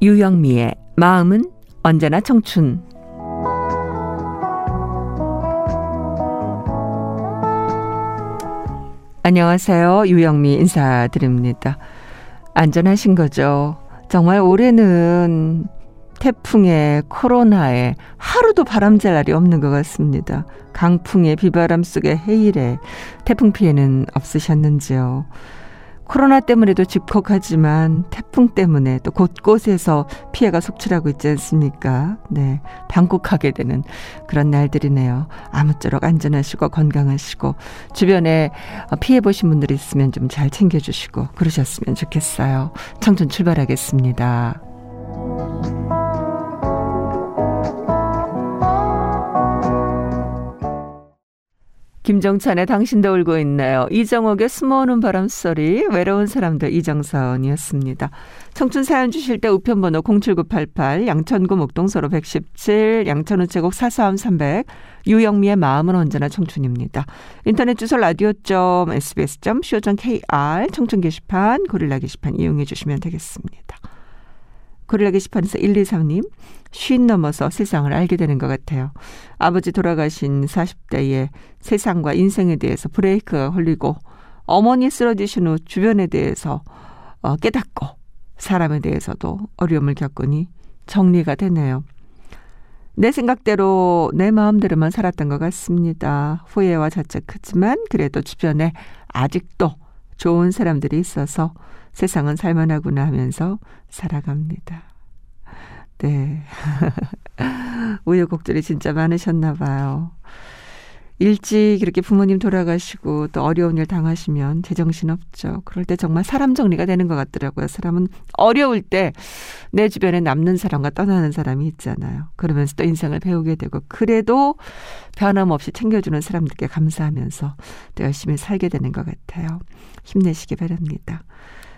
유영미의 마음은 언제나 청춘. 안녕하세요. 유영미 인사드립니다. 안전하신 거죠? 정말 올해는 태풍에 코로나에 하루도 바람잘 날이 없는 것 같습니다. 강풍에 비바람 속에 해일에 태풍 피해는 없으셨는지요? 코로나 때문에도 집콕하지만 태풍 때문에 또 곳곳에서 피해가 속출하고 있지 않습니까? 네. 방콕하게 되는 그런 날들이네요. 아무쪼록 안전하시고 건강하시고 주변에 피해 보신 분들이 있으면 좀 잘 챙겨 주시고 그러셨으면 좋겠어요. 청춘 출발하겠습니다. 김정찬의 당신도 울고 있나요? 이정옥의 숨어오는 바람소리, 외로운 사람들 이정선이었습니다. 청춘 사연 주실 때 우편번호 07988, 양천구 목동서로 117, 양천우체국 사사함 300, 유영미의 마음은 언제나 청춘입니다. 인터넷 주소 라디오.sbs.co.kr, 청춘 게시판, 고릴라 게시판 이용해 주시면 되겠습니다. 고릴라 게시판에서 123님, 쉰 넘어서 세상을 알게 되는 것 같아요. 아버지 돌아가신 40대에 세상과 인생에 대해서 브레이크가 걸리고 어머니 쓰러지신 후 주변에 대해서 어, 깨닫고 사람에 대해서도 어려움을 겪으니 정리가 되네요. 내 생각대로 내 마음대로만 살았던 것 같습니다. 후회와 자책하지만 그래도 주변에 아직도 좋은 사람들이 있어서 세상은 살만하구나 하면서 살아갑니다. 네. 우여곡절이 진짜 많으셨나 봐요. 일찍 이렇게 부모님 돌아가시고 또 어려운 일 당하시면 제정신 없죠. 그럴 때 정말 사람 정리가 되는 것 같더라고요. 사람은 어려울 때 내 주변에 남는 사람과 떠나는 사람이 있잖아요. 그러면서 또 인생을 배우게 되고 그래도 변함없이 챙겨주는 사람들께 감사하면서 또 열심히 살게 되는 것 같아요. 힘내시기 바랍니다.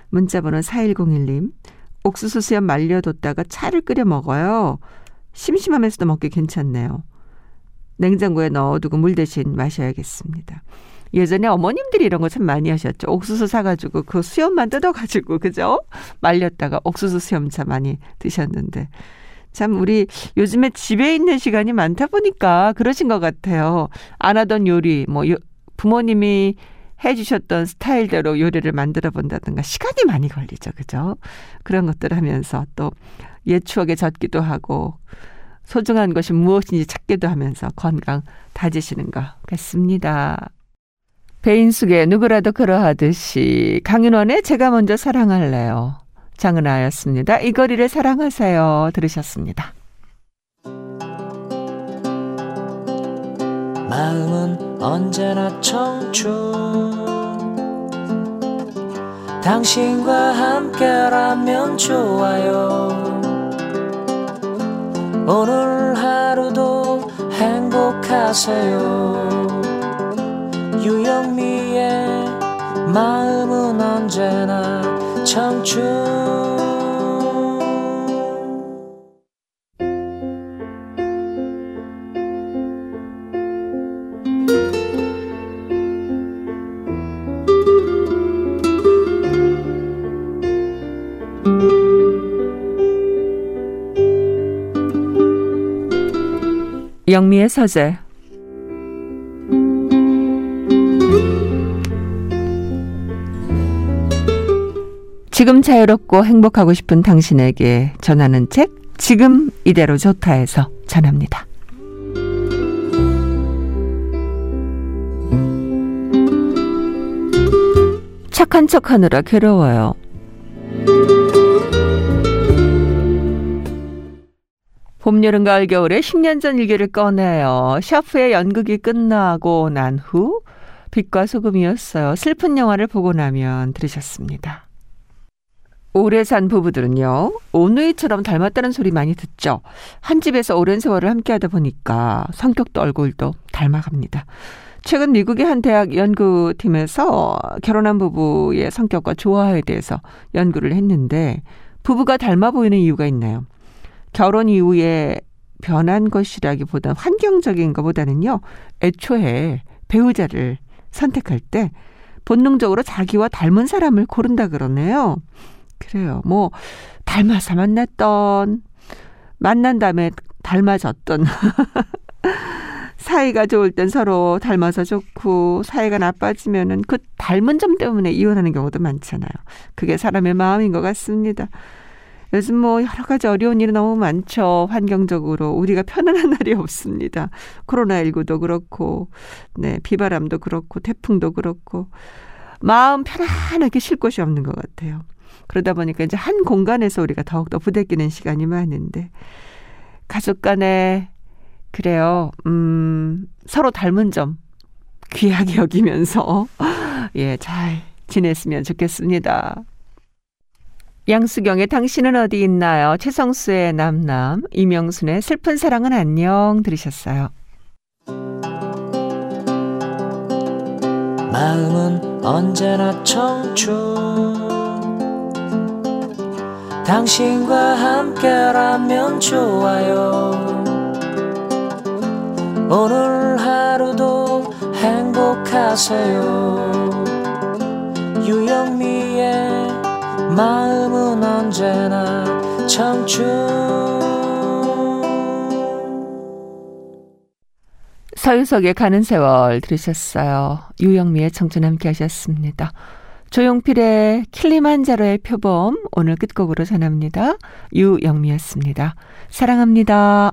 문자 번호 4101님. 옥수수 수염 말려뒀다가 차를 끓여 먹어요. 심심하면서도 먹기 괜찮네요. 냉장고에 넣어두고 물 대신 마셔야겠습니다. 예전에 어머님들이 이런 거 참 많이 하셨죠. 옥수수 사가지고 그 수염만 뜯어가지고 그죠? 말렸다가 옥수수 수염차 많이 드셨는데 참 우리 요즘에 집에 있는 시간이 많다 보니까 그러신 것 같아요. 안 하던 요리 뭐 부모님이 해주셨던 스타일대로 요리를 만들어 본다든가 시간이 많이 걸리죠. 그죠? 그런 것들 하면서 또 옛 추억에 젖기도 하고 소중한 것이 무엇인지 찾기도 하면서 건강 다지시는 것 같습니다. 배인숙의 누구라도 그러하듯이 강윤원의 제가 먼저 사랑할래요. 장은아였습니다. 이 거리를 사랑하세요. 들으셨습니다. 마음은 언제나 청춘 당신과 함께라면 좋아요 오늘 하루도 행복하세요. 유영미의 마음은 언제나 청춘 영미의 서재 지금 자유롭고 행복하고 싶은 당신에게 전하는 책 지금 이대로 좋다에서 전합니다. 착한 척하느라 괴로워요. 봄, 여름, 가을, 겨울에 10년 전 일기를 꺼내요. 샤프의 연극이 끝나고 난 후 빛과 소금이었어요. 슬픈 영화를 보고 나면 들으셨습니다. 오래 산 부부들은요, 오누이처럼 닮았다는 소리 많이 듣죠. 한 집에서 오랜 세월을 함께 하다 보니까 성격도 얼굴도 닮아갑니다. 최근 미국의 한 대학 연구팀에서 결혼한 부부의 성격과 조화에 대해서 연구를 했는데, 부부가 닮아 보이는 이유가 있나요? 결혼 이후에 변한 것이라기보다 환경적인 것보다는요, 애초에 배우자를 선택할 때 본능적으로 자기와 닮은 사람을 고른다 그러네요. 그래요. 뭐 닮아서 만났던 만난 다음에 닮아졌던 사이가 좋을 땐 서로 닮아서 좋고 사이가 나빠지면은 그 닮은 점 때문에 이혼하는 경우도 많잖아요. 그게 사람의 마음인 것 같습니다. 요즘 뭐 여러 가지 어려운 일이 너무 많죠. 환경적으로 우리가 편안한 날이 없습니다. 코로나19도 그렇고 네, 비바람도 그렇고 태풍도 그렇고 마음 편안하게 쉴 곳이 없는 것 같아요. 그러다 보니까 이제 한 공간에서 우리가 더욱더 부대끼는 시간이 많은데 가족 간에 그래요. 음, 서로 닮은 점 귀하게 여기면서 예, 잘 지냈으면 좋겠습니다. 양수경의 당신은 어디 있나요? 최성수의 남남, 이명순의 슬픈 사랑은 안녕 들으셨어요. 마음은 언제나 청춘 당신과 함께라면 좋아요 오늘 하루도 행복하세요 유영미의 마음은 언제나 청춘 서유석의 가는 세월 들으셨어요. 유영미의 청춘 함께 하셨습니다. 조용필의 킬리만자로의 표범 오늘 끝곡으로 전합니다. 유영미였습니다. 사랑합니다.